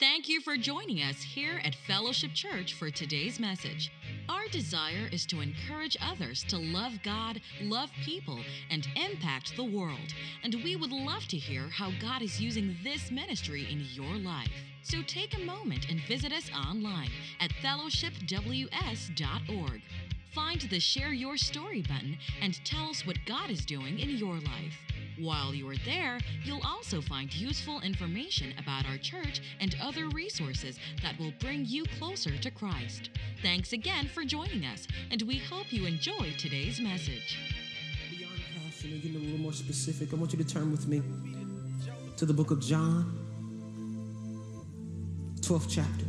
Thank you for joining us here at Fellowship Church for today's message. Our desire is to encourage others to love God, love people, and impact the world. And we would love to hear how God is using this ministry in your life. So take a moment and visit us online at fellowshipws.org. Find the Share Your Story button and tell us what God is doing in your life. While you are there, you'll also find useful information about our church and other resources that will bring you closer to Christ. Thanks again for joining us, and we hope you enjoy today's message. Beyond passion and getting a little more specific, I want you to turn with me to the book of John, 12th chapter.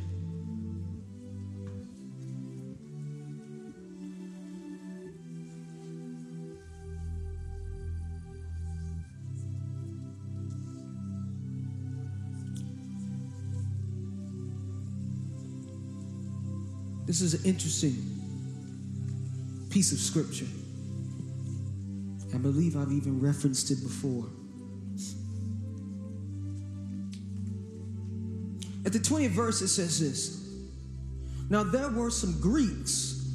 This is an interesting piece of scripture. I believe I've even referenced it before. At the 20th verse, it says this Now there were some Greeks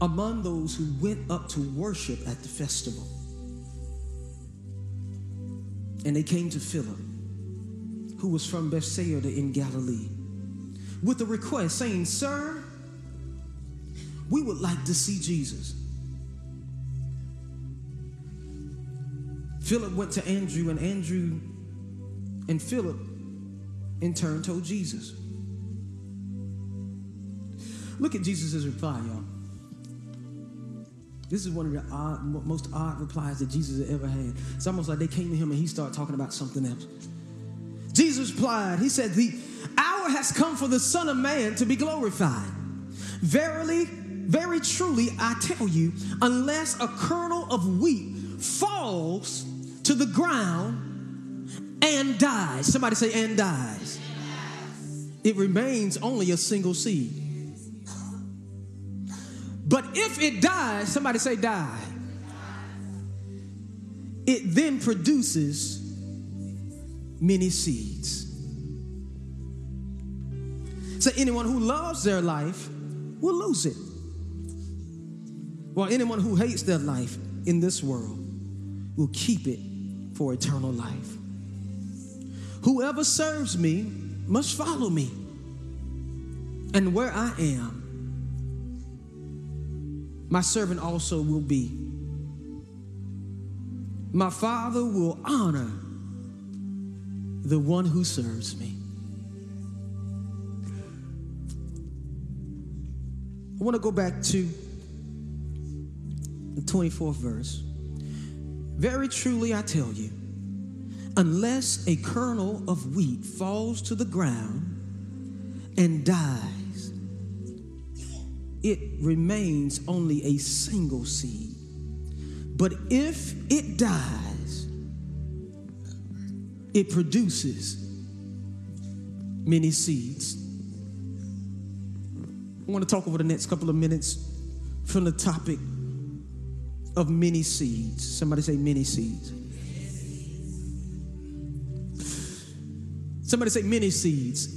among those who went up to worship at the festival. And they came to Philip, who was from Bethsaida in Galilee, with a request saying, Sir, we would like to see Jesus. Philip went to Andrew, and Andrew and Philip in turn told Jesus. Look at Jesus' reply, y'all. This is one of the odd, most odd replies that Jesus ever had. It's almost like they came to him and he started talking about something else. Jesus replied, He said, The hour has come for the Son of Man to be glorified. Verily, very truly, I tell you, unless a kernel of wheat falls to the ground and dies, somebody say, and dies, it remains only a single seed. But if it dies, somebody say, die, it then produces many seeds. So anyone who loves their life will lose it. While anyone who hates their life in this world will keep it for eternal life. Whoever serves me must follow me. And where I am, my servant also will be. My Father will honor the one who serves me. I want to go back to the 24th verse. Very truly, I tell you, unless a kernel of wheat falls to the ground and dies, it remains only a single seed. But if it dies, it produces many seeds. I want to talk over the next couple of minutes from the topic of many seeds. Somebody say many seeds. Somebody say many seeds.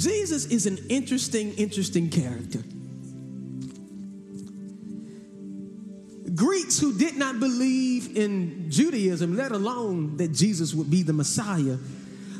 Jesus is an interesting, interesting character. Greeks who did not believe in Judaism, let alone that Jesus would be the Messiah,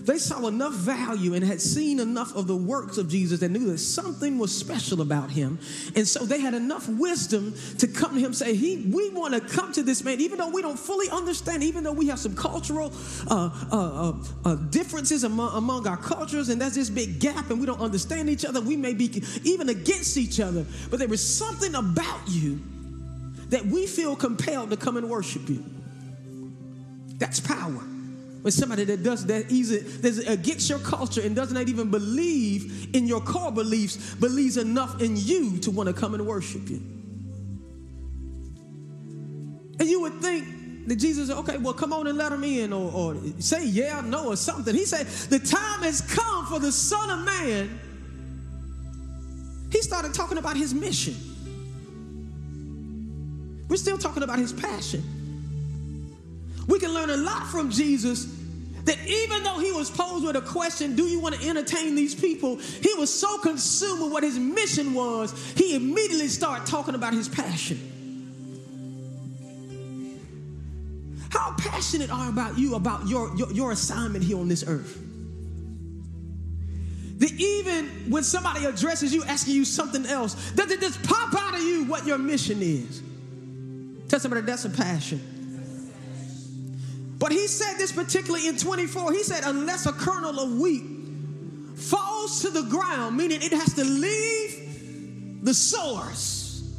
they saw enough value and had seen enough of the works of Jesus that knew that something was special about him. And so they had enough wisdom to come to him and say, he, We want to come to this man, even though we don't fully understand, even though we have some cultural uh, uh, uh, uh, differences among, among our cultures, and there's this big gap, and we don't understand each other. We may be even against each other, but there is something about you that we feel compelled to come and worship you. That's power. When somebody that does that easy, that's against your culture and does not even believe in your core beliefs, believes enough in you to want to come and worship you. And you would think that Jesus said, okay, well, come on and let him in, or, or say yeah, no, or something. He said, the time has come for the Son of Man. He started talking about his mission. We're still talking about his passion. We can learn a lot from Jesus that even though he was posed with a question, Do you want to entertain these people? He was so consumed with what his mission was, he immediately started talking about his passion. How passionate are about you about your, your, your assignment here on this earth? That even when somebody addresses you asking you something else, does it just pop out of you what your mission is? Tell somebody that's a passion. But he said this particularly in 24. He said, unless a kernel of wheat falls to the ground, meaning it has to leave the source,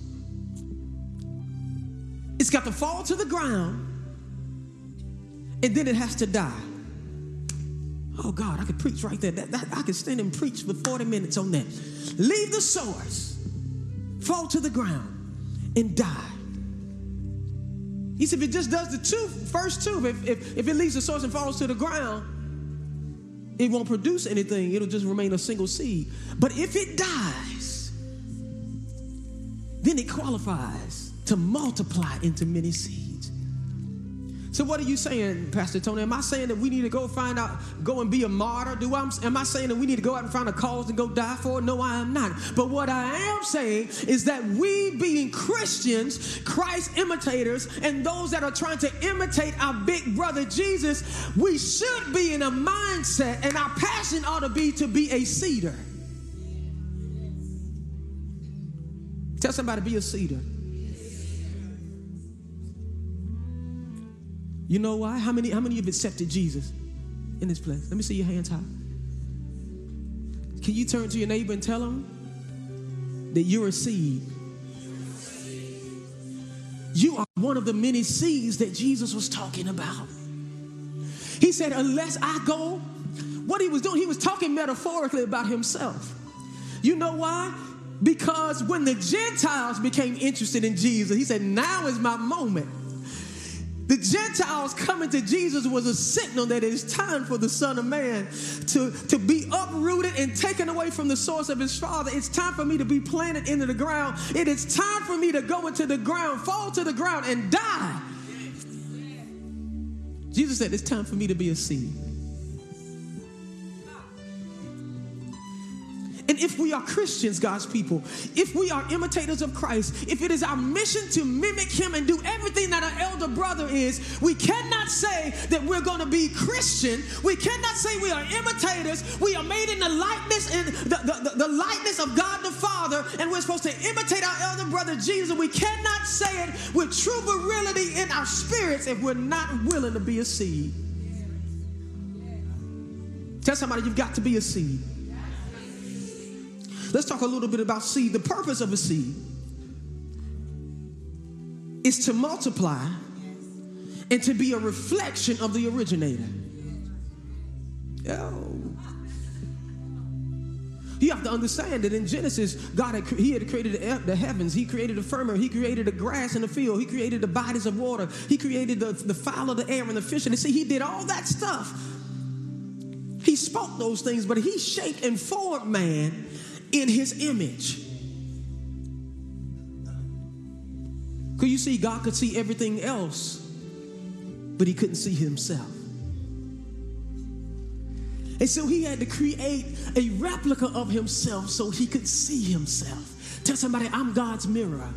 it's got to fall to the ground and then it has to die. Oh God, I could preach right there. That, that, I could stand and preach for 40 minutes on that. Leave the source, fall to the ground, and die. He said, if it just does the two, first two, if, if, if it leaves the source and falls to the ground, it won't produce anything. It'll just remain a single seed. But if it dies, then it qualifies to multiply into many seeds. So what are you saying, Pastor Tony? Am I saying that we need to go find out, go and be a martyr? Do I, am I saying that we need to go out and find a cause and go die for it? No, I am not. But what I am saying is that we being Christians, Christ imitators, and those that are trying to imitate our big brother Jesus, we should be in a mindset and our passion ought to be to be a seeder. Tell somebody, be a seeder. You know why? How many, how many have accepted Jesus in this place? Let me see your hands high. Can you turn to your neighbor and tell him that you're a seed? You are one of the many seeds that Jesus was talking about. He said, Unless I go, what he was doing, he was talking metaphorically about himself. You know why? Because when the Gentiles became interested in Jesus, he said, Now is my moment. The Gentiles coming to Jesus was a signal that it is time for the Son of Man to, to be uprooted and taken away from the source of his Father. It's time for me to be planted into the ground. It is time for me to go into the ground, fall to the ground, and die. Jesus said, It's time for me to be a seed. And if we are Christians, God's people, if we are imitators of Christ, if it is our mission to mimic Him and do everything that our elder brother is, we cannot say that we're going to be Christian. We cannot say we are imitators. We are made in the likeness and the, the, the, likeness of God the Father, and we're supposed to imitate our elder brother Jesus. We cannot say it with true virility in our spirits if we're not willing to be a seed. Tell somebody you've got to be a seed. Let's talk a little bit about seed. The purpose of a seed is to multiply and to be a reflection of the originator. Oh. You have to understand that in Genesis, God had, he had created the heavens, He created the firmament, He created the grass in the field, He created the bodies of water, He created the, the fowl of the air and the fish. And see, He did all that stuff. He spoke those things, but He shaped and formed man in his image. Because you see, God could see everything else, but he couldn't see himself. And so he had to create a replica of himself so he could see himself. Tell somebody, I'm God's mirror.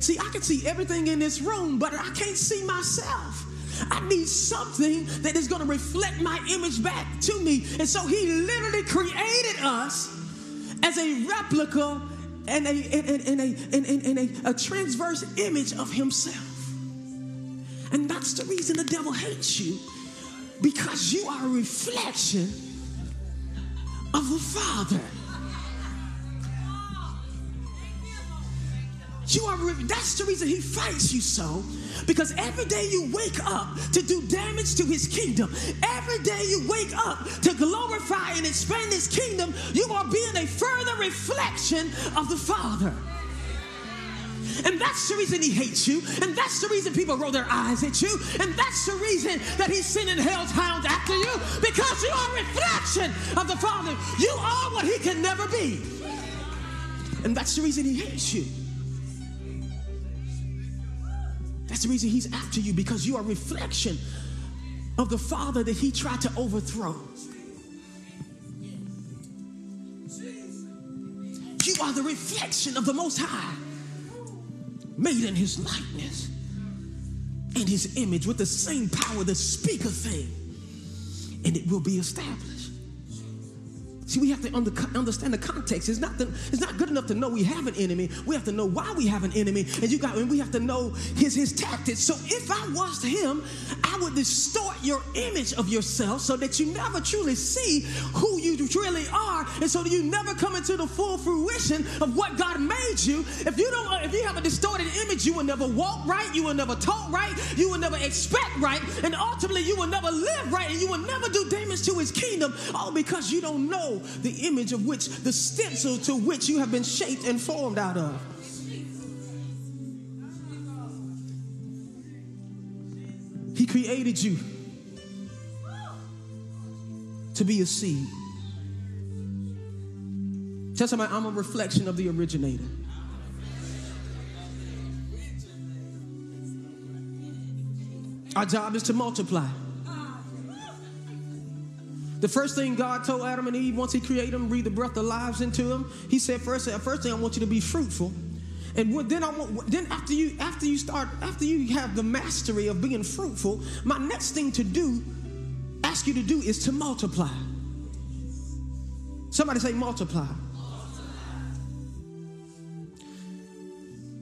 See, I can see everything in this room, but I can't see myself. I need something that is going to reflect my image back to me. And so he literally created us as a replica and a, and, a, and a, a transverse image of himself. And that's the reason the devil hates you because you are a reflection of the Father. You are, that's the reason he fights you so. Because every day you wake up to do damage to his kingdom, every day you wake up to glorify and expand his kingdom, you are being a further reflection of the Father. And that's the reason he hates you. And that's the reason people roll their eyes at you. And that's the reason that he's sending hell's hounds after you. Because you are a reflection of the Father. You are what he can never be. And that's the reason he hates you. That's the reason he's after you because you are a reflection of the father that he tried to overthrow. You are the reflection of the Most High, made in his likeness and his image with the same power to speak a thing, and it will be established. See, we have to under, understand the context. It's not, the, it's not good enough to know we have an enemy. We have to know why we have an enemy, and you got and we have to know his his tactics. So if I was him, I would distort your image of yourself so that you never truly see who you really are, and so that you never come into the full fruition of what God made you. If you don't, if you have a distorted image, you will never walk right, you will never talk right, you will never expect right, and ultimately you will never live right, and you will never do damage to His kingdom, all because you don't know the image of which, the stencil to which you have been shaped and formed out of. He created you to be a seed. Tell somebody, I'm a reflection of the originator. Our job is to multiply. The first thing God told Adam and Eve once He created them, breathed the breath of lives into them, He said, first, first thing I want you to be fruitful. And then I want, then after you after you start after you have the mastery of being fruitful, my next thing to do, ask you to do is to multiply. Somebody say multiply.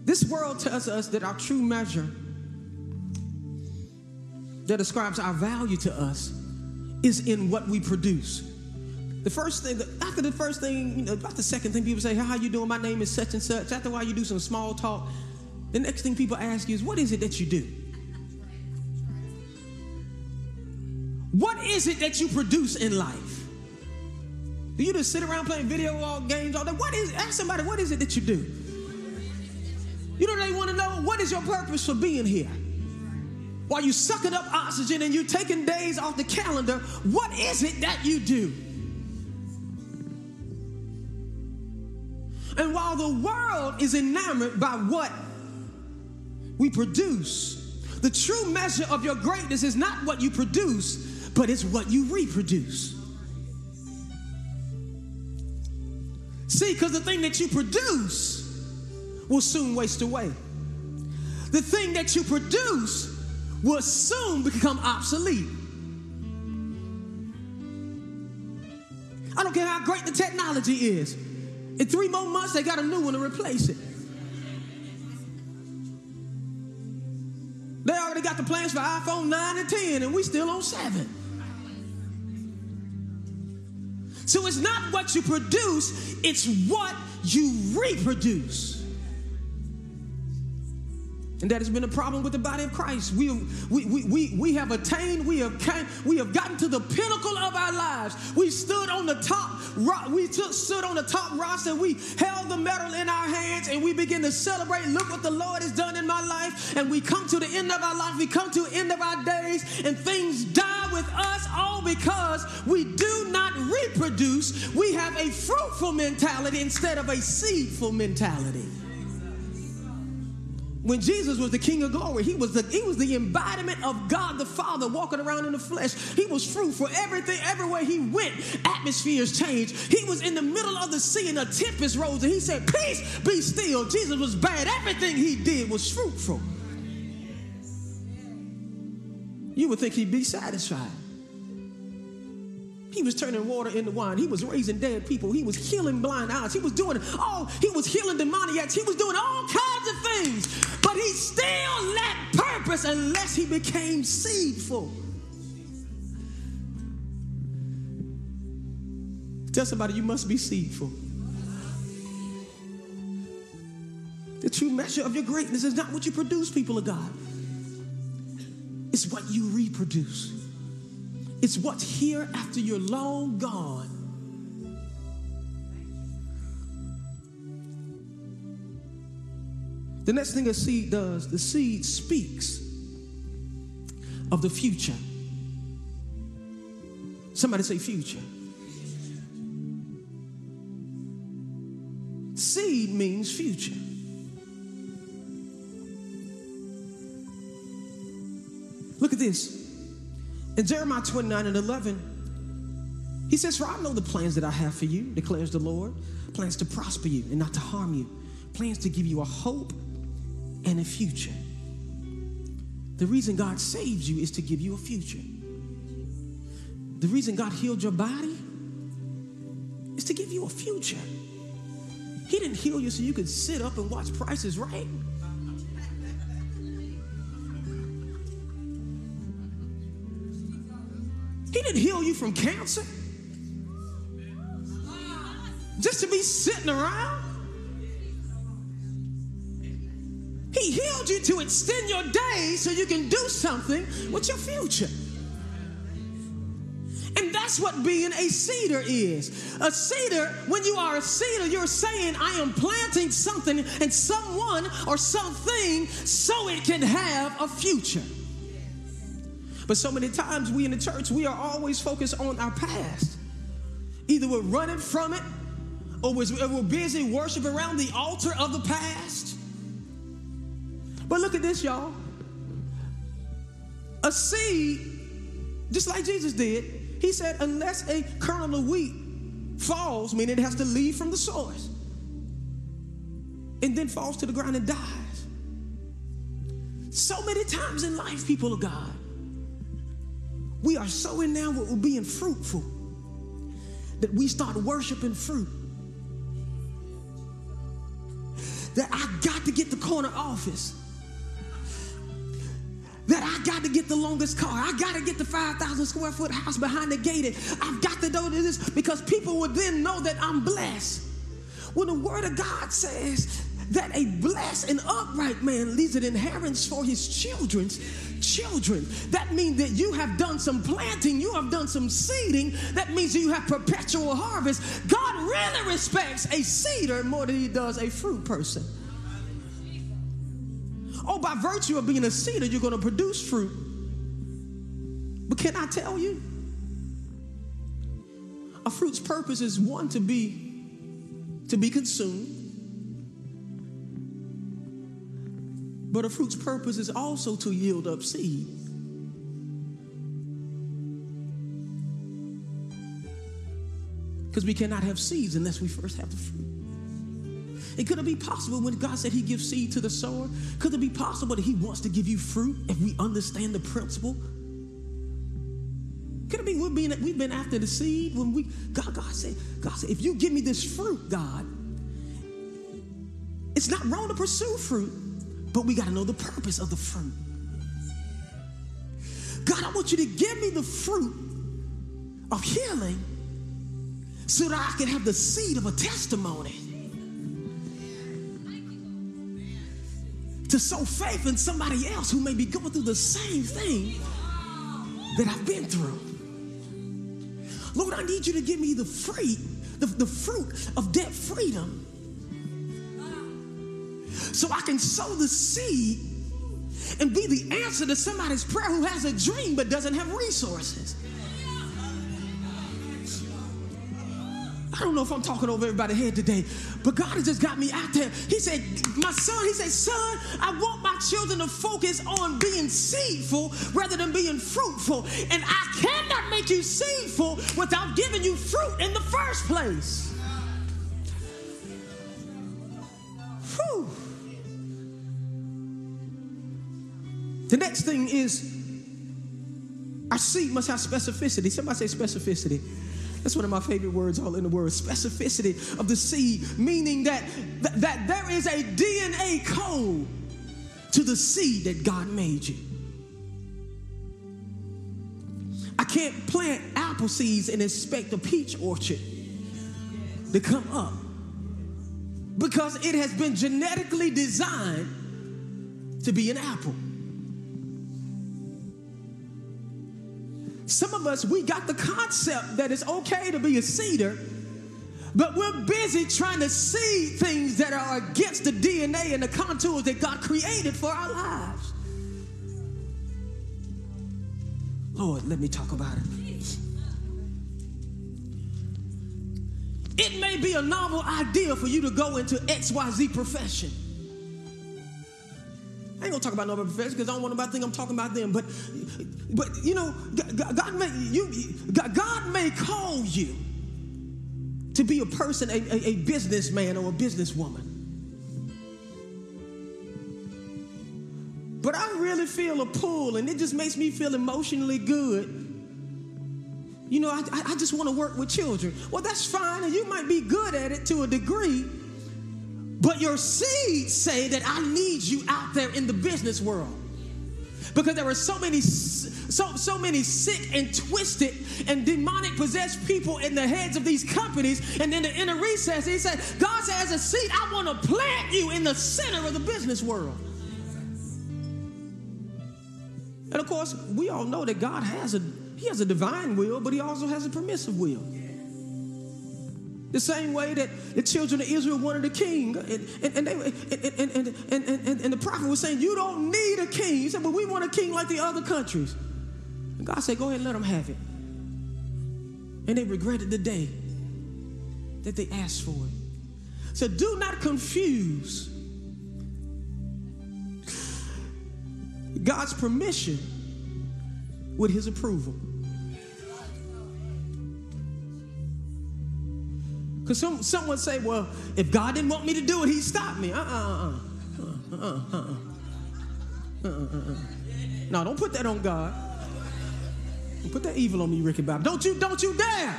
This world tells us that our true measure that describes our value to us is in what we produce. The first thing, after the first thing, you know, about the second thing, people say, "How you doing? My name is such and such." After a while, you do some small talk. The next thing people ask you is, "What is it that you do?" What is it that you produce in life? Do you just sit around playing video all games all day? What is? Ask somebody, what is it that you do? You know they want to know? What is your purpose for being here? While you're sucking up oxygen and you're taking days off the calendar, what is it that you do? And while the world is enamored by what we produce, the true measure of your greatness is not what you produce, but it's what you reproduce. See, because the thing that you produce will soon waste away. The thing that you produce will soon become obsolete. I don't care how great the technology is. In three more months, they got a new one to replace it. They already got the plans for iPhone 9 and 10, and we still on 7. So it's not what you produce, it's what you reproduce. And that has been a problem with the body of Christ. We, we, we, we, we have attained, we have, came, we have gotten to the pinnacle of our lives. We stood on the top, we took, stood on the top roster, we held the medal in our hands, and we begin to celebrate. Look what the Lord has done in my life. And we come to the end of our life, we come to the end of our days, and things die with us all because we do not reproduce. We have a fruitful mentality instead of a seedful mentality when Jesus was the King of glory, he was the he was the embodiment of God the Father walking around in the flesh. He was fruitful. Everything, everywhere he went, atmospheres changed. He was in the middle of the sea and a tempest rose, and he said, Peace, be still. Jesus was bad. Everything he did was fruitful. You would think he'd be satisfied. He was turning water into wine. He was raising dead people. He was healing blind eyes. He was doing all, he was healing demoniacs. He was doing all kinds of things. But he still lacked purpose unless he became seedful. Tell somebody you must be seedful. The true measure of your greatness is not what you produce, people of God. It's what you reproduce. It's what's here after you're long gone. The next thing a seed does, the seed speaks of the future. Somebody say future. Seed means future. Look at this. In Jeremiah 29 and 11, he says, For I know the plans that I have for you, declares the Lord plans to prosper you and not to harm you, plans to give you a hope and a future. The reason God saves you is to give you a future. The reason God healed your body is to give you a future. He didn't heal you so you could sit up and watch prices right. He didn't heal you from cancer just to be sitting around. Healed you to extend your days so you can do something with your future. And that's what being a seeder is. A seeder, when you are a seeder, you're saying, I am planting something and someone or something so it can have a future. But so many times we in the church, we are always focused on our past. Either we're running from it or we're busy worshiping around the altar of the past. But look at this, y'all. A seed, just like Jesus did, he said, unless a kernel of wheat falls, meaning it has to leave from the source, and then falls to the ground and dies. So many times in life, people of God, we are so enamored with being fruitful that we start worshiping fruit. That I got to get the corner office. That I got to get the longest car. I got to get the 5,000 square foot house behind the gated. I've got to do this because people will then know that I'm blessed. When the word of God says that a blessed and upright man leaves an inheritance for his children's children. That means that you have done some planting, you have done some seeding. That means you have perpetual harvest. God really respects a seeder more than he does a fruit person. Oh, by virtue of being a seeder, you're going to produce fruit. But can I tell you? A fruit's purpose is one to be to be consumed But a fruit's purpose is also to yield up seed. Because we cannot have seeds unless we first have the fruit. And could it be possible when God said He gives seed to the sower? Could it be possible that He wants to give you fruit if we understand the principle? Could it be we've been, we've been after the seed when we God, God said, God said, if you give me this fruit, God, it's not wrong to pursue fruit. But we got to know the purpose of the fruit. God, I want you to give me the fruit of healing so that I can have the seed of a testimony. To sow faith in somebody else who may be going through the same thing that I've been through. Lord, I need you to give me the fruit, the, the fruit of debt freedom so I can sow the seed and be the answer to somebody's prayer who has a dream but doesn't have resources. I don't know if I'm talking over everybody's head today, but God has just got me out there. He said, My son, he said, Son, I want my children to focus on being seedful rather than being fruitful. And I cannot make you seedful without giving you fruit in the first place. Whew. The next thing is our seed must have specificity. Somebody say specificity. That's one of my favorite words all in the world. Specificity of the seed, meaning that, that, that there is a DNA code to the seed that God made you. I can't plant apple seeds and expect a peach orchard to come up because it has been genetically designed to be an apple. Some of us, we got the concept that it's okay to be a seeder, but we're busy trying to see things that are against the DNA and the contours that God created for our lives. Lord, let me talk about it. It may be a novel idea for you to go into XYZ profession. Ain't gonna talk about no profession because I don't want nobody to think I'm talking about them. But, but you know, God may you God may call you to be a person, a, a, a businessman or a businesswoman. But I really feel a pull, and it just makes me feel emotionally good. You know, I, I just want to work with children. Well, that's fine, and you might be good at it to a degree, but your seeds say that I need you out there in the business world. Because there are so many, so, so many sick and twisted and demonic possessed people in the heads of these companies. And then the inner recess, he said, God says, a seed, I want to plant you in the center of the business world. And of course, we all know that God has a He has a divine will, but He also has a permissive will. The same way that the children of Israel wanted a king. And, and, and, they, and, and, and, and, and, the prophet was saying, You don't need a king. He said, But we want a king like the other countries. And God said, Go ahead and let them have it. And they regretted the day that they asked for it. So do not confuse God's permission with his approval. Because some, someone say, well, if God didn't want me to do it, he'd stop me. Uh-uh, uh-uh, uh-uh, uh-uh, uh-uh. No, don't put that on God. Don't put that evil on me, Ricky Bob. Don't you, don't you dare.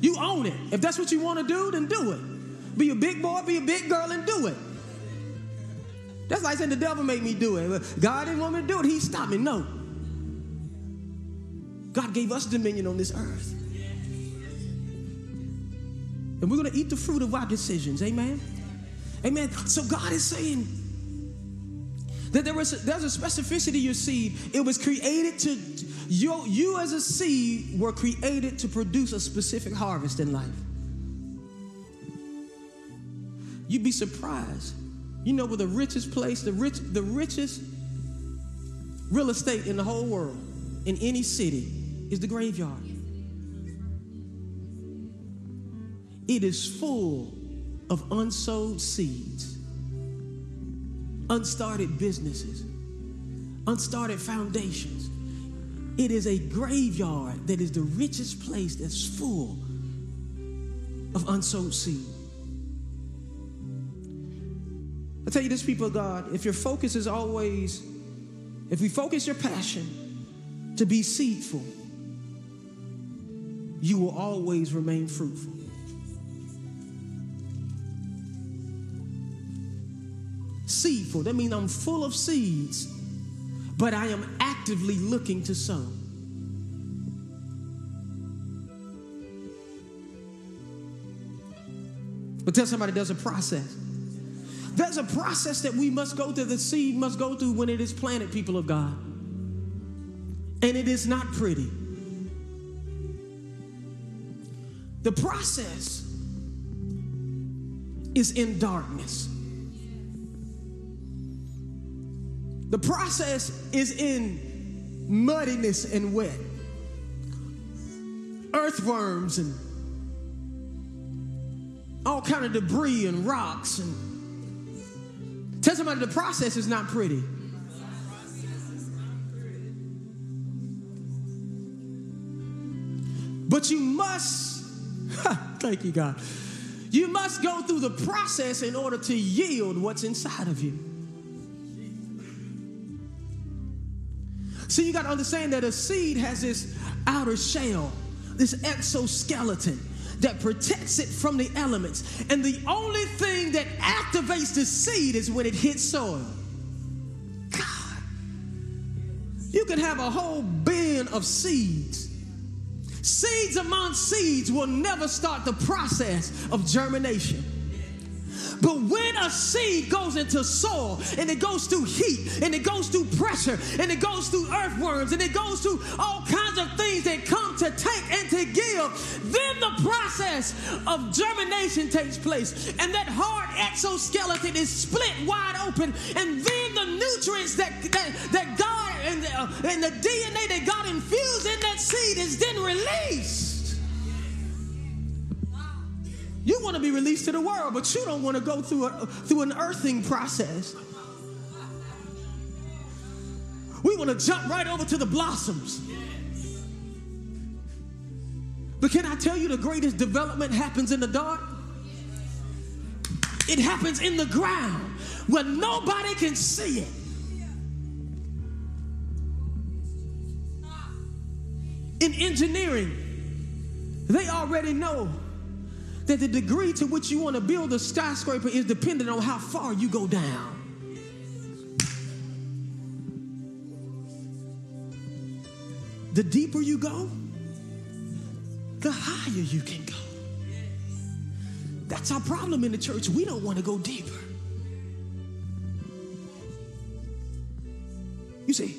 You own it. If that's what you want to do, then do it. Be a big boy, be a big girl, and do it. That's like saying the devil made me do it. God didn't want me to do it. He stopped me. No. God gave us dominion on this earth. And we're going to eat the fruit of our decisions. Amen. Amen. So God is saying that there was there's a specificity to your seed. It was created to you, you as a seed were created to produce a specific harvest in life. You'd be surprised. You know where the richest place, the rich, the richest real estate in the whole world, in any city, is the graveyard. It is full of unsold seeds, unstarted businesses, unstarted foundations. It is a graveyard that is the richest place that's full of unsold seed. I tell you this, people of God, if your focus is always, if we focus your passion to be seedful, you will always remain fruitful. Seedful, that means I'm full of seeds, but I am actively looking to sow. But tell somebody there's a process. There's a process that we must go through, the seed must go through when it is planted, people of God. And it is not pretty. The process is in darkness. The process is in muddiness and wet. Earthworms and all kind of debris and rocks and tell somebody the process is not pretty. But you must Thank you, God. You must go through the process in order to yield what's inside of you. See, you got to understand that a seed has this outer shell, this exoskeleton that protects it from the elements. And the only thing that activates the seed is when it hits soil. God, you can have a whole bin of seeds Seeds among seeds will never start the process of germination. But when a seed goes into soil and it goes through heat and it goes through pressure and it goes through earthworms and it goes through all kinds of things that come to take and to give, then the process of germination takes place. And that hard exoskeleton is split wide open. And then the nutrients that, that, that God and, uh, and the DNA that God infused in that seed is then released. You want to to be released to the world, but you don't want to go through, a, through an earthing process. We want to jump right over to the blossoms. But can I tell you the greatest development happens in the dark? It happens in the ground where nobody can see it. In engineering, they already know that the degree to which you want to build a skyscraper is dependent on how far you go down. The deeper you go, the higher you can go. That's our problem in the church. We don't want to go deeper. You say,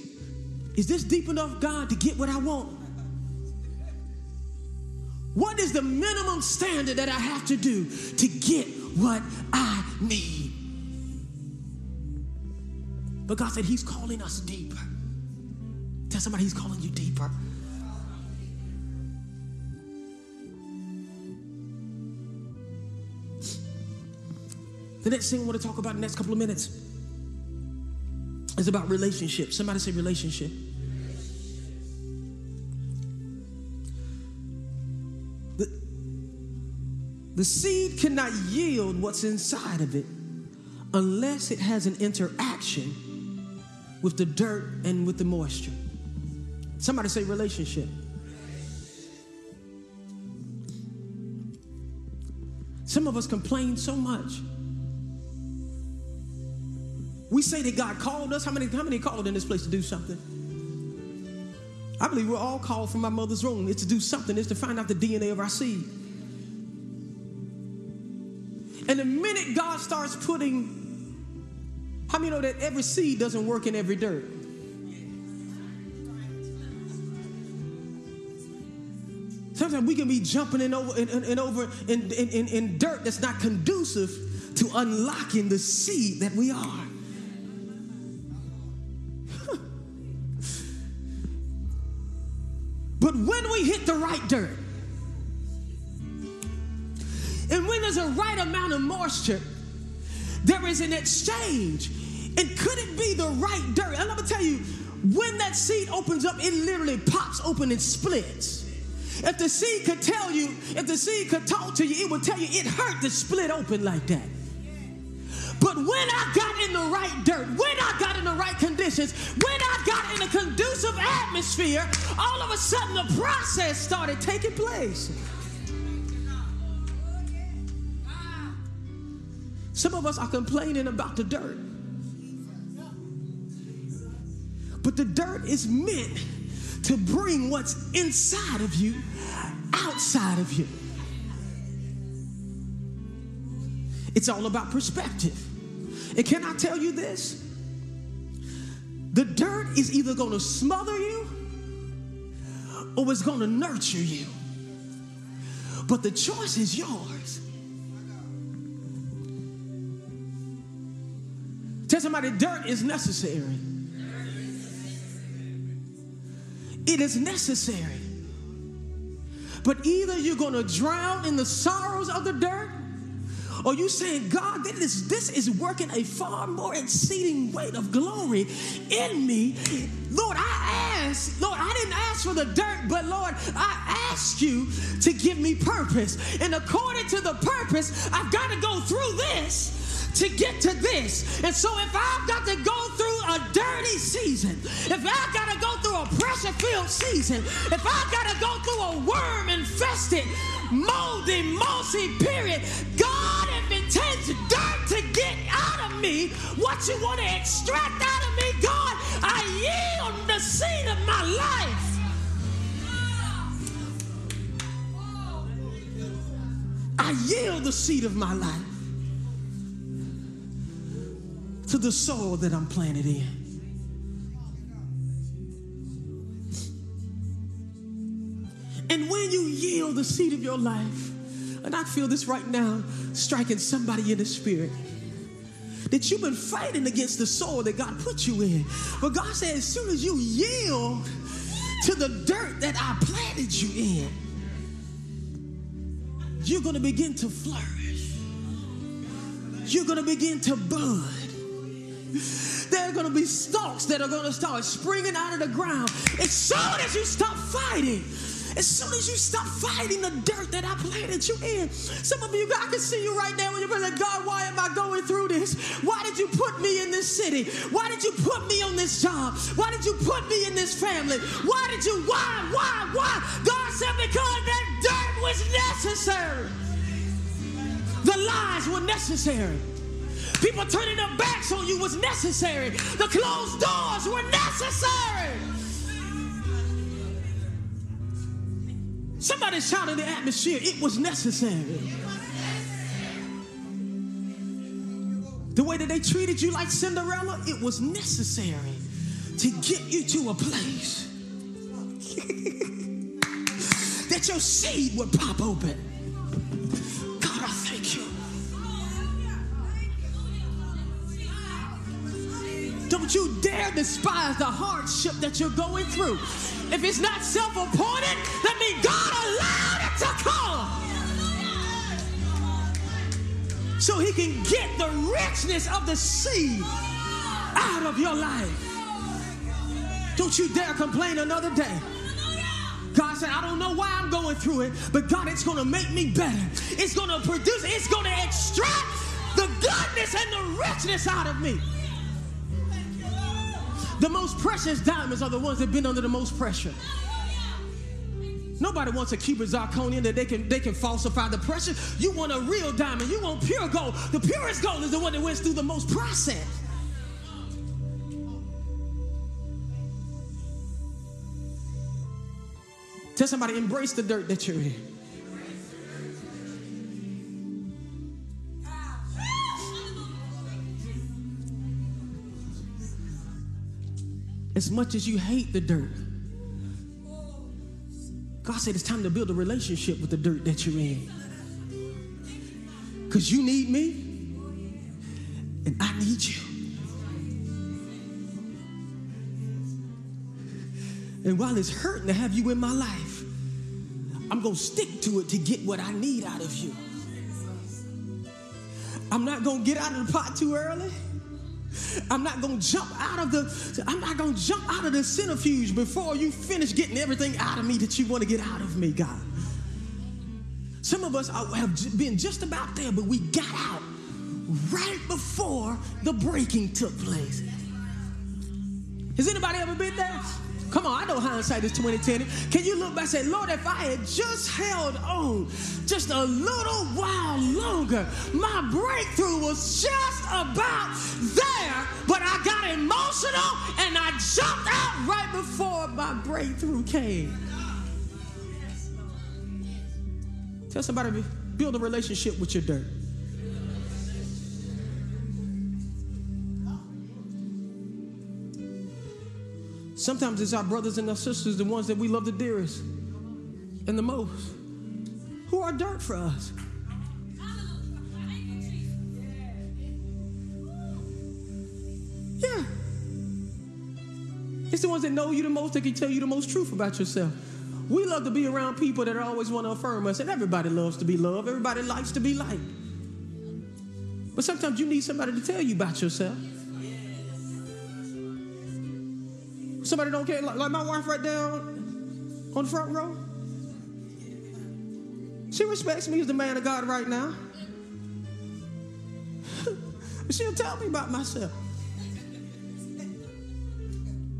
is this deep enough, God, to get what I want? What is the minimum standard that I have to do to get what I need? But God said He's calling us deeper. Tell somebody He's calling you deeper. The next thing I want to talk about in the next couple of minutes is about relationships. Somebody say relationship. The seed cannot yield what's inside of it unless it has an interaction with the dirt and with the moisture. Somebody say relationship. Some of us complain so much we say that God called us. How many, how many called in this place to do something? I believe we're all called from my mother's womb. It's to do something, it's to find out the DNA of our seed. God starts putting, how many know that every seed doesn't work in every dirt? Sometimes we can be jumping in over and, over in, in, in dirt that's not conducive to unlocking the seed that we are. But when we hit the right dirt, moisture, there is an exchange. And could it be the right dirt? I'm gonna tell you, when that seed opens up, it literally pops open and splits. If the seed could tell you, if the seed could talk to you, it would tell you it hurt to split open like that. But when I got in the right dirt, when I got in the right conditions, when I got in a conducive atmosphere, all of a sudden the process started taking place. Some of us are complaining about the dirt. But the dirt is meant to bring what's inside of you outside of you. It's all about perspective. And can I tell you this? The dirt is either going to smother you or it's going to nurture you. But the choice is yours. Tell somebody, dirt is necessary. It is necessary. But either you're going to drown in the sorrows of the dirt or you saying, God, this is, this is working a far more exceeding weight of glory in me. Lord, I ask, Lord, I didn't ask for the dirt, but Lord, I ask you to give me purpose. And according to the purpose, I've got to go through this to get to this. And so if I've got to go through a dirty season, if I've got to go through a pressure filled season, if I've got to go through a worm infested, moldy, mossy period, God, takes dirt to get out of me, what you want to extract out of me, God, I yield the seed of my life. I yield the seed of my life. To the soil that I'm planted in. And when you yield the seed of your life, and I feel this right now striking somebody in the spirit, that you've been fighting against the soil that God put you in. But God said, as soon as you yield to the dirt that I planted you in, you're going to begin to flourish. You're going to begin to bud. There are going to be stalks that are going to start springing out of the ground as soon as you stop fighting. As soon as you stop fighting the dirt that I planted you in. Some of you, I can see you right now when you're like, God, why am I going through this? Why did you put me in this city? Why did you put me on this job? Why did you put me in this family? Why did you, why, why, why? God said, because that dirt was necessary. The lies were necessary. People turning their backs on you was necessary. The closed doors were necessary. Somebody shout in the atmosphere, it was necessary. The way that they treated you like Cinderella, it was necessary to get you to a place that your seed would pop open. You dare despise the hardship that you're going through. If it's not self appointed, that means God allowed it to come. So he can get the richness of the seed out of your life. Don't you dare complain another day. God said, I don't know why I'm going through it, but God, it's going to make me better. It's going to produce, it's going to extract the goodness and the richness out of me. The most precious diamonds are the ones that have been under the most pressure. Nobody wants a Cuban zirconium that they can they can falsify the pressure. You want a real diamond. You want pure gold. The purest gold is the one that went through the most process. Tell somebody, embrace the dirt that you're in. As much as you hate the dirt, God said it's time to build a relationship with the dirt that you're in. Because you need me, and I need you. And while it's hurting to have you in my life, I'm going to stick to it to get what I need out of you. I'm not going to get out of the pot too early. I'm not to jump out of the I'm not to jump out of the centrifuge before you finish getting everything out of me that you want to get out of me, God. Some of us have been just about there, but we got out right before the breaking took place. Has anybody ever been there? Come on, I know hindsight is 2020. Can you look back and say, Lord, if I had just held on just a little while longer, my breakthrough was just about there, but I got emotional and I jumped out right before my breakthrough came. Tell somebody, build a relationship with your dirt. Sometimes it's our brothers and our sisters, the ones that we love the dearest and the most, who are dirt for us. Yeah. It's the ones that know you the most that can tell you the most truth about yourself. We love to be around people that always want to affirm us, and everybody loves to be loved. Everybody likes to be liked. But sometimes you need somebody to tell you about yourself. Somebody don't care, like, like my wife right down on, the front row. She respects me as the man of God right now. She'll tell me about myself.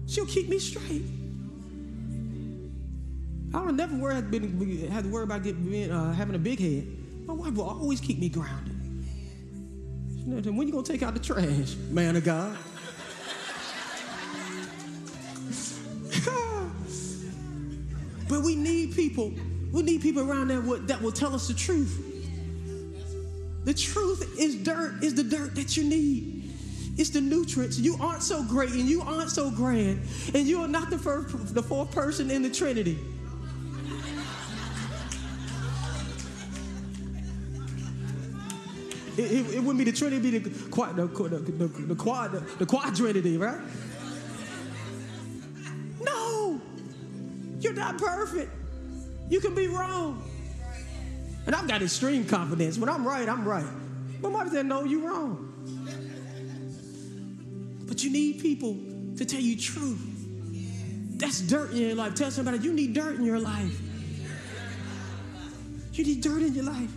She'll keep me straight. I don't never worry, have, been, have to worry about getting, uh, having a big head. My wife will always keep me grounded. When you gonna take out the trash, man of God? People. We need people around there that will tell us the truth. The truth is dirt, is the dirt that you need. It's the nutrients. You aren't so great and you aren't so grand, and you are not the first, the fourth person in the Trinity. It, it, it, wouldn't be the Trinity, it'd be the, quad, the, the, the, the, quad, the, the quadrinity, right? No, you're not perfect. You can be wrong. And I've got extreme confidence. When I'm right, I'm right. But mom said, no, you're wrong. But you need people to tell you truth. That's dirt in your life. Tell somebody you need dirt in your life. You need dirt in your life.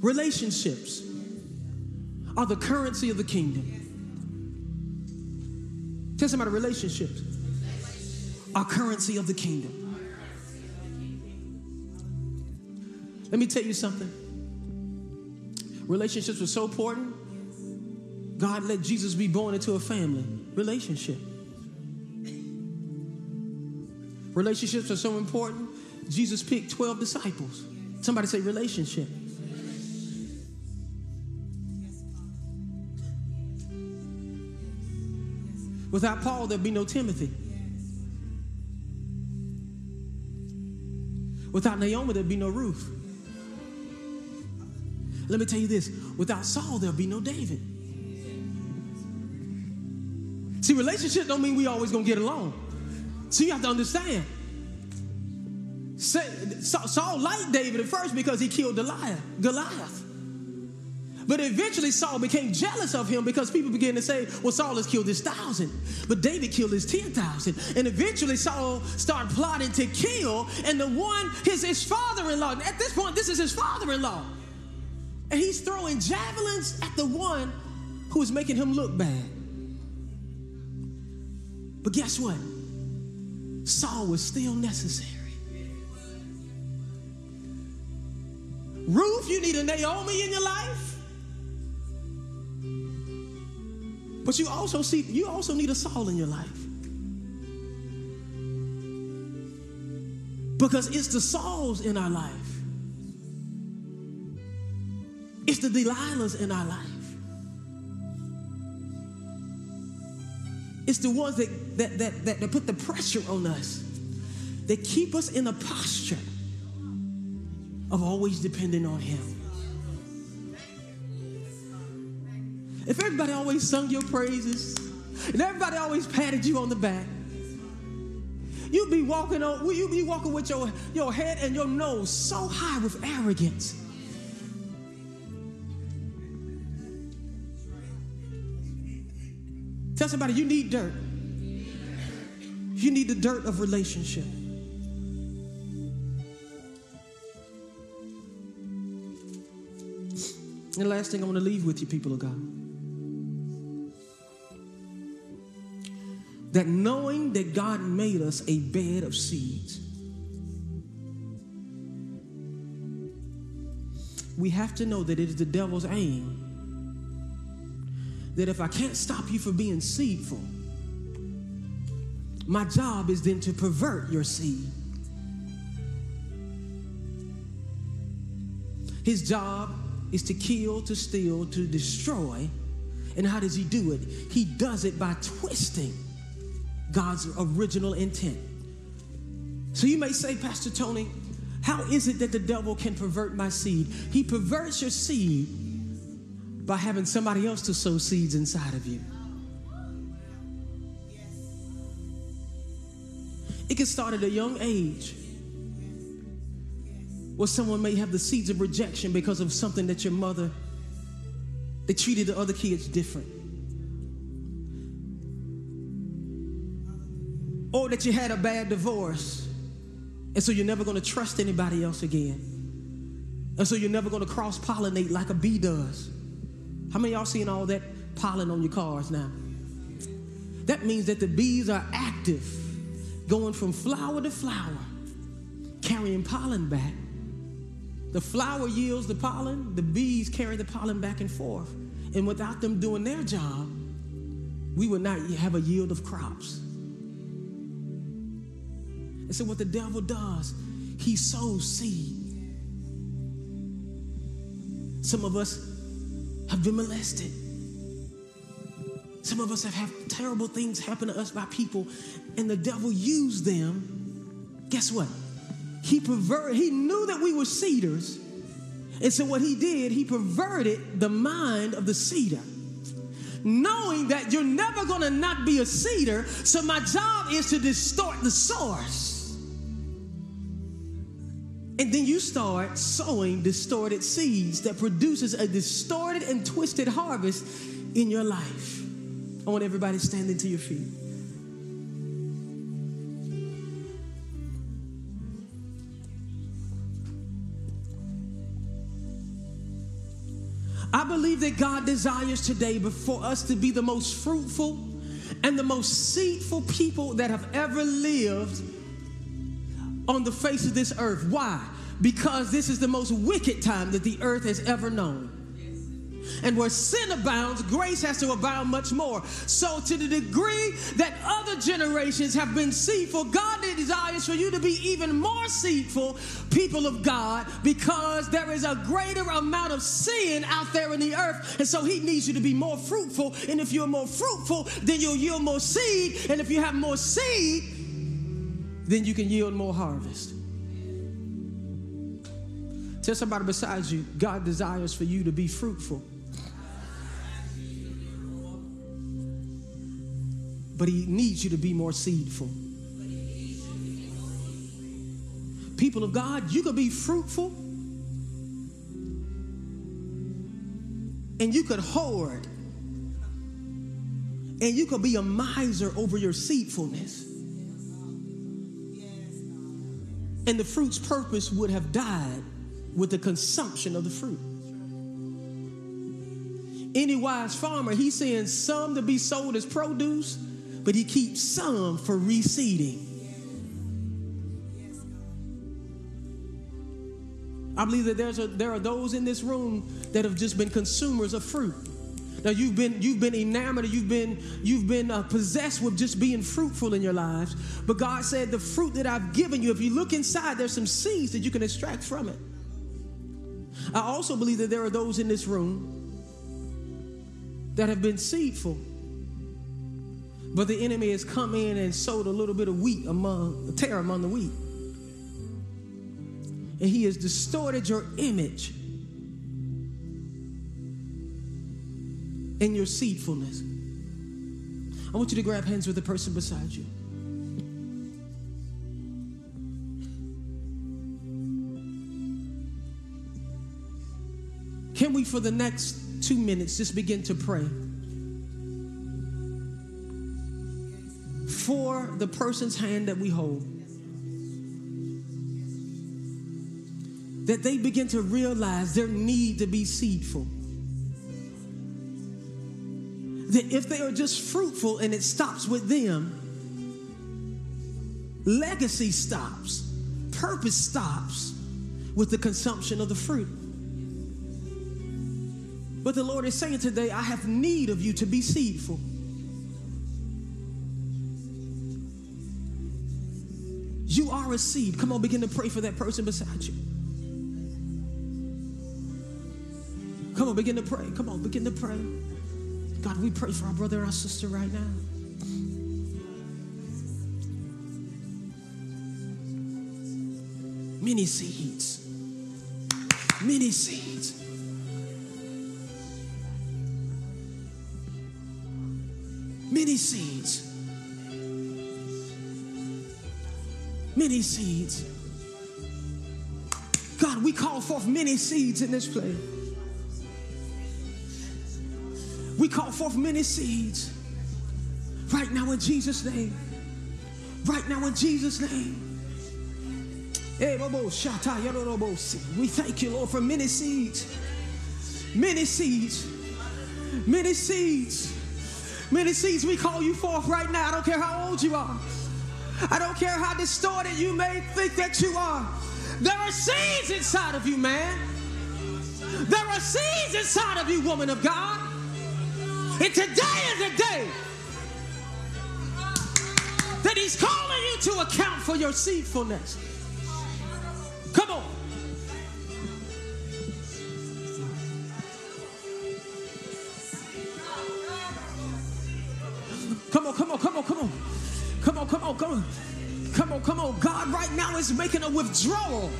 Relationships are the currency of the kingdom. Tell somebody relationships are currency of the kingdom. Let me tell you something. Relationships were so important. God let Jesus be born into a family relationship. Relationships are so important. Jesus picked 12 disciples. Somebody say relationship. Without Paul, there'd be no Timothy. Without Naomi, there'd be no Ruth. Let me tell you this without Saul, there'll be no David. See, relationships don't mean we always gonna get along. So you have to understand. Saul liked David at first because he killed Goliath. Goliath. But eventually Saul became jealous of him because people began to say, well, Saul has killed his thousand, but David killed his 10,000. And eventually Saul started plotting to kill, and the one, his, his father-in-law, at this point, this is his father-in-law. And he's throwing javelins at the one who is making him look bad. But guess what? Saul was still necessary. Ruth, you need a Naomi in your life. But you also see, you also need a Saul in your life. Because it's the Sauls in our life it's the Delilahs in our life. It's the ones that, that, that, that, that put the pressure on us, that keep us in a posture of always depending on Him. If everybody always sung your praises and everybody always patted you on the back, you'd be walking on, you'd be walking with your, your head and your nose so high with arrogance Tell somebody you need dirt. You need the dirt of relationship. And the last thing I want to leave with you, people of God. That knowing that God made us a bed of seeds, we have to know that it is the devil's aim that if I can't stop you from being seedful, my job is then to pervert your seed. His job is to kill, to steal, to destroy. And how does he do it? He does it by twisting God's original intent. So you may say, Pastor Tony, how is it that the devil can pervert my seed? He perverts your seed by having somebody else to sow seeds inside of you. It can start at a young age where someone may have the seeds of rejection because of something that your mother they treated the other kids different. Or that you had a bad divorce, and so you're never going to trust anybody else again. And so you're never going to cross pollinate like a bee does. How many y'all seeing all that pollen on your cars now? That means that the bees are active, going from flower to flower, carrying pollen back. The flower yields the pollen, the bees carry the pollen back and forth. And without them doing their job, we would not have a yield of crops. And so, what the devil does, he sows seed. Some of us have been molested. Some of us have had terrible things happen to us by people, and the devil used them. Guess what? He perverted, he knew that we were seeders. And so what he did, he perverted the mind of the seeder. Knowing that you're never gonna not be a seeder, so my job is to distort the source. And then you start sowing distorted seeds that produces a distorted and twisted harvest in your life. I want everybody standing to your feet. I believe that God desires today for us to be the most fruitful and the most seedful people that have ever lived on the face of this earth. Why? Because this is the most wicked time that the earth has ever known. And where sin abounds, grace has to abound much more. So, to the degree that other generations have been seedful, God desires for you to be even more seedful, people of God, because there is a greater amount of sin out there in the earth. And so, He needs you to be more fruitful. And if you're more fruitful, then you'll yield more seed. And if you have more seed, then you can yield more harvest. Tell somebody beside you, God desires for you to be fruitful. But He needs you to be more seedful. People of God, you could be fruitful and you could hoard and you could be a miser over your seedfulness. And the fruit's purpose would have died with the consumption of the fruit. Any wise farmer, he's saying some to be sold as produce, but he keeps some for reseeding. I believe that there's a, there are those in this room that have just been consumers of fruit. Now you've been you've been enamored, you've been you've been uh, possessed with just being fruitful in your lives. But God said, the fruit that I've given you, if you look inside, there's some seeds that you can extract from it. I also believe that there are those in this room that have been seedful, but the enemy has come in and sowed a little bit of wheat among tare among the wheat, and he has distorted your image in your seedfulness. I want you to grab hands with the person beside you. Can we, for the next two minutes, just begin to pray for the person's hand that we hold? That they begin to realize their need to be seedful that if they are just fruitful and it stops with them, legacy stops, purpose stops with the consumption of the fruit. But the Lord is saying today, I have need of you to be seedful. You are a seed. Come on, begin to pray for that person beside you. Come on, begin to pray. Come on, begin to pray. God, we pray for our brother and our sister right now. Many seeds. Many seeds. Many seeds. Many seeds. God, we call forth many seeds in this place. Forth many seeds right now in Jesus' name. Right now in Jesus' name. We thank you, Lord, for many seeds. Many seeds. Many seeds. Many seeds we call you forth right now. I don't care how old you are. I don't care how distorted you may think that you are. There are seeds inside of you, man. There are seeds inside of you, woman of God. And today is the day that He's calling you to account for your seedfulness. Come on. Come on, come on, come on, come on. Come on, come on, come on. Come on, come on. God right now is making a withdrawal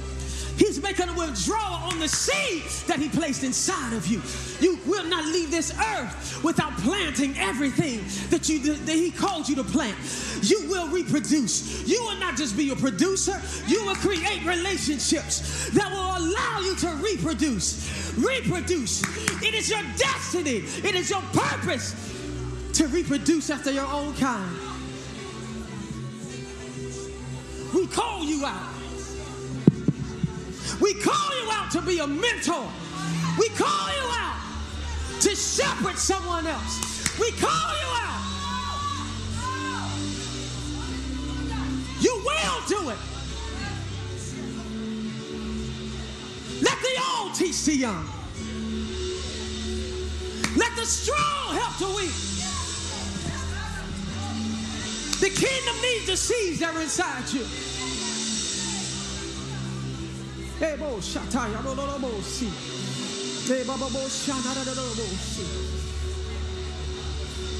He's making a withdrawal on the seed that He placed inside of you. You will not leave this earth without planting everything that you that He called you to plant. You will reproduce. You will not just be a producer. You will create relationships that will allow you to reproduce. Reproduce. It is your destiny. It is your purpose to reproduce after your own kind. We call you out. We call you out to be a mentor. We call you out to shepherd someone else. We call you out. You will do it. Let the old teach the young. Let the strong help the weak. The kingdom needs the seeds that are inside you.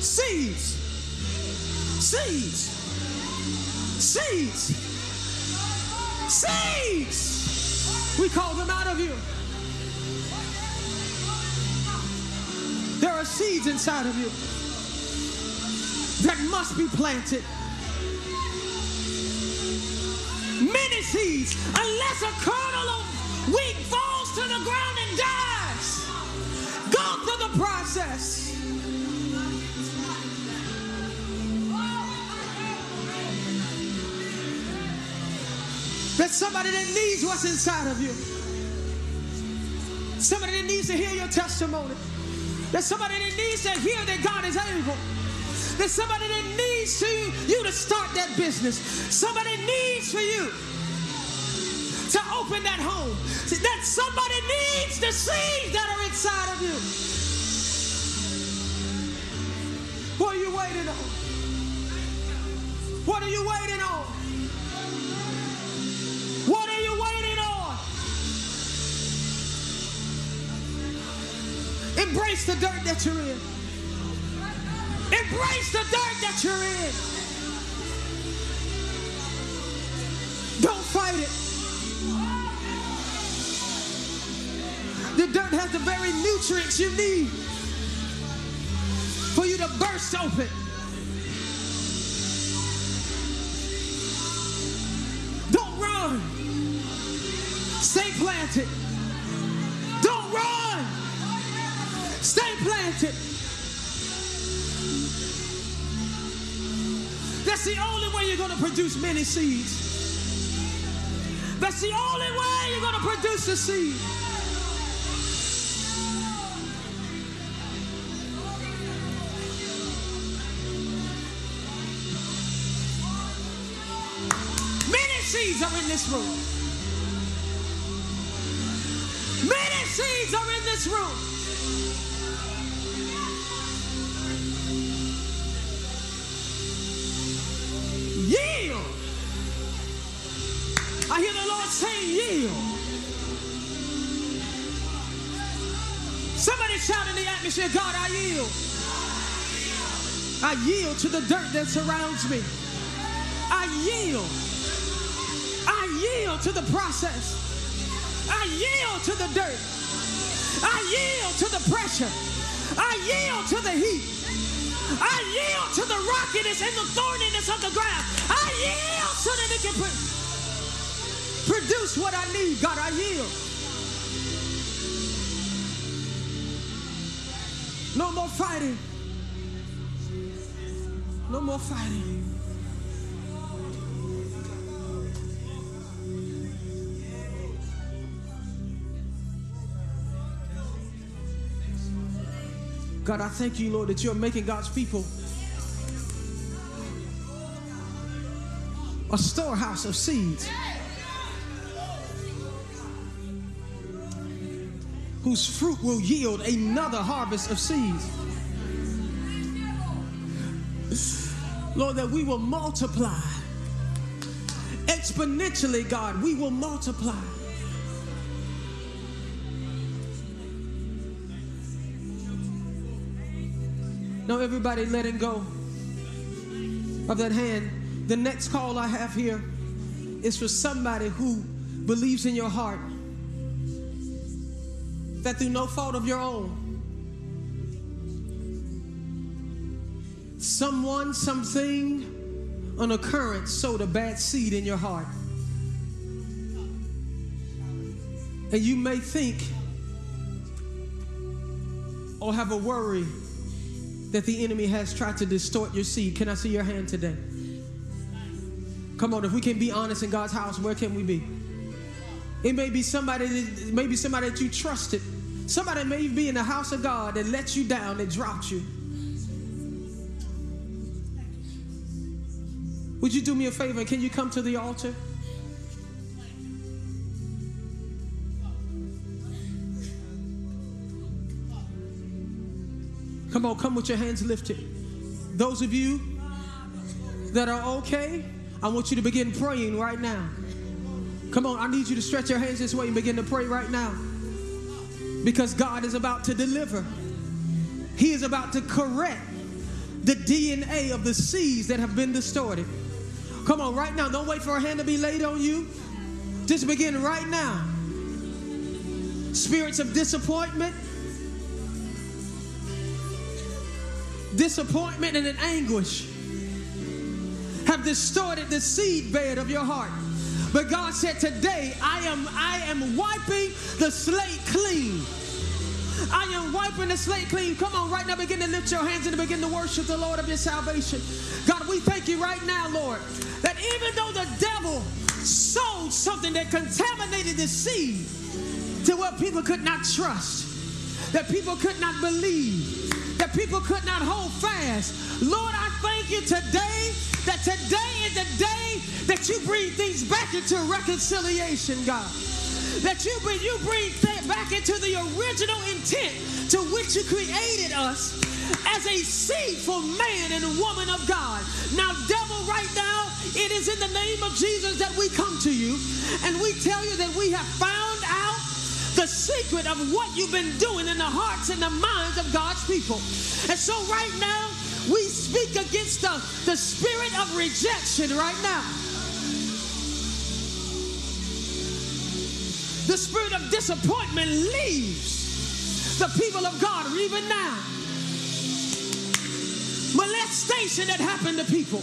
Seeds. Seeds. Seeds. Seeds. We call them out of you. There are seeds inside of you that must be planted. Many seeds, unless a kernel of wheat falls to the ground and dies, go through the process. There's somebody that needs what's inside of you. Somebody that needs to hear your testimony. There's somebody that needs to hear that God is able. There's somebody that needs to you to start that business. Somebody needs for you to open that home. That somebody needs the seeds that are inside of you. What are you waiting on? What are you waiting on? What are you waiting on? Embrace the dirt that you're in. Embrace the dirt that you're in. Don't fight it. The dirt has the very nutrients you need for you to burst open. Don't run. Stay planted. Don't run. Stay planted. That's the only way you're going to produce many seeds. That's the only way you're going to produce a seed. Many seeds are in this room. Many seeds are in this room. I hear the Lord saying, yield. Somebody shout in the atmosphere, God, I yield. I yield to the dirt that surrounds me. I yield. I yield to the process. I yield to the dirt. I yield to the pressure. I yield to the heat. I yield to the rockiness and the thorniness of the ground. I yield so that it can pro- produce what I need. God, I yield. No more fighting. No more fighting. God, I thank you, Lord, that you're making God's people a storehouse of seeds whose fruit will yield another harvest of seeds. Lord, that we will multiply exponentially, God, we will multiply. No, everybody letting go of that hand. The next call I have here is for somebody who believes in your heart that through no fault of your own, someone, something, an occurrence sowed a bad seed in your heart. And you may think or have a worry that the enemy has tried to distort your seed. Can I see your hand today? Come on, if we can be honest in God's house, where can we be? It may be somebody that maybe somebody that you trusted. Somebody may be in the house of God that let you down, that dropped you. Would you do me a favor? Can you come to the altar? Come on, come with your hands lifted. Those of you that are okay, I want you to begin praying right now. Come on, I need you to stretch your hands this way and begin to pray right now. Because God is about to deliver, He is about to correct the DNA of the seeds that have been distorted. Come on, right now. Don't wait for a hand to be laid on you. Just begin right now. Spirits of disappointment, disappointment and an anguish have distorted the seed bed of your heart. But God said, Today I am I am wiping the slate clean. I am wiping the slate clean. Come on, right now, begin to lift your hands and begin to worship the Lord of your salvation. God, we thank you right now, Lord, that even though the devil sowed something that contaminated the seed to where people could not trust, that people could not believe, that people could not hold fast. Lord, I thank you today that today is the day that you bring things back into reconciliation, God. That you bring you bring back into the original intent to which you created us as a seed for man and woman of God. Now, devil, right now, it is in the name of Jesus that we come to you and we tell you that we have found out the secret of what you've been doing in the hearts and the minds of God's people. And so, right now, we speak against the, the spirit of rejection right now. The spirit of disappointment leaves the people of God even now. Molestation that happened to people.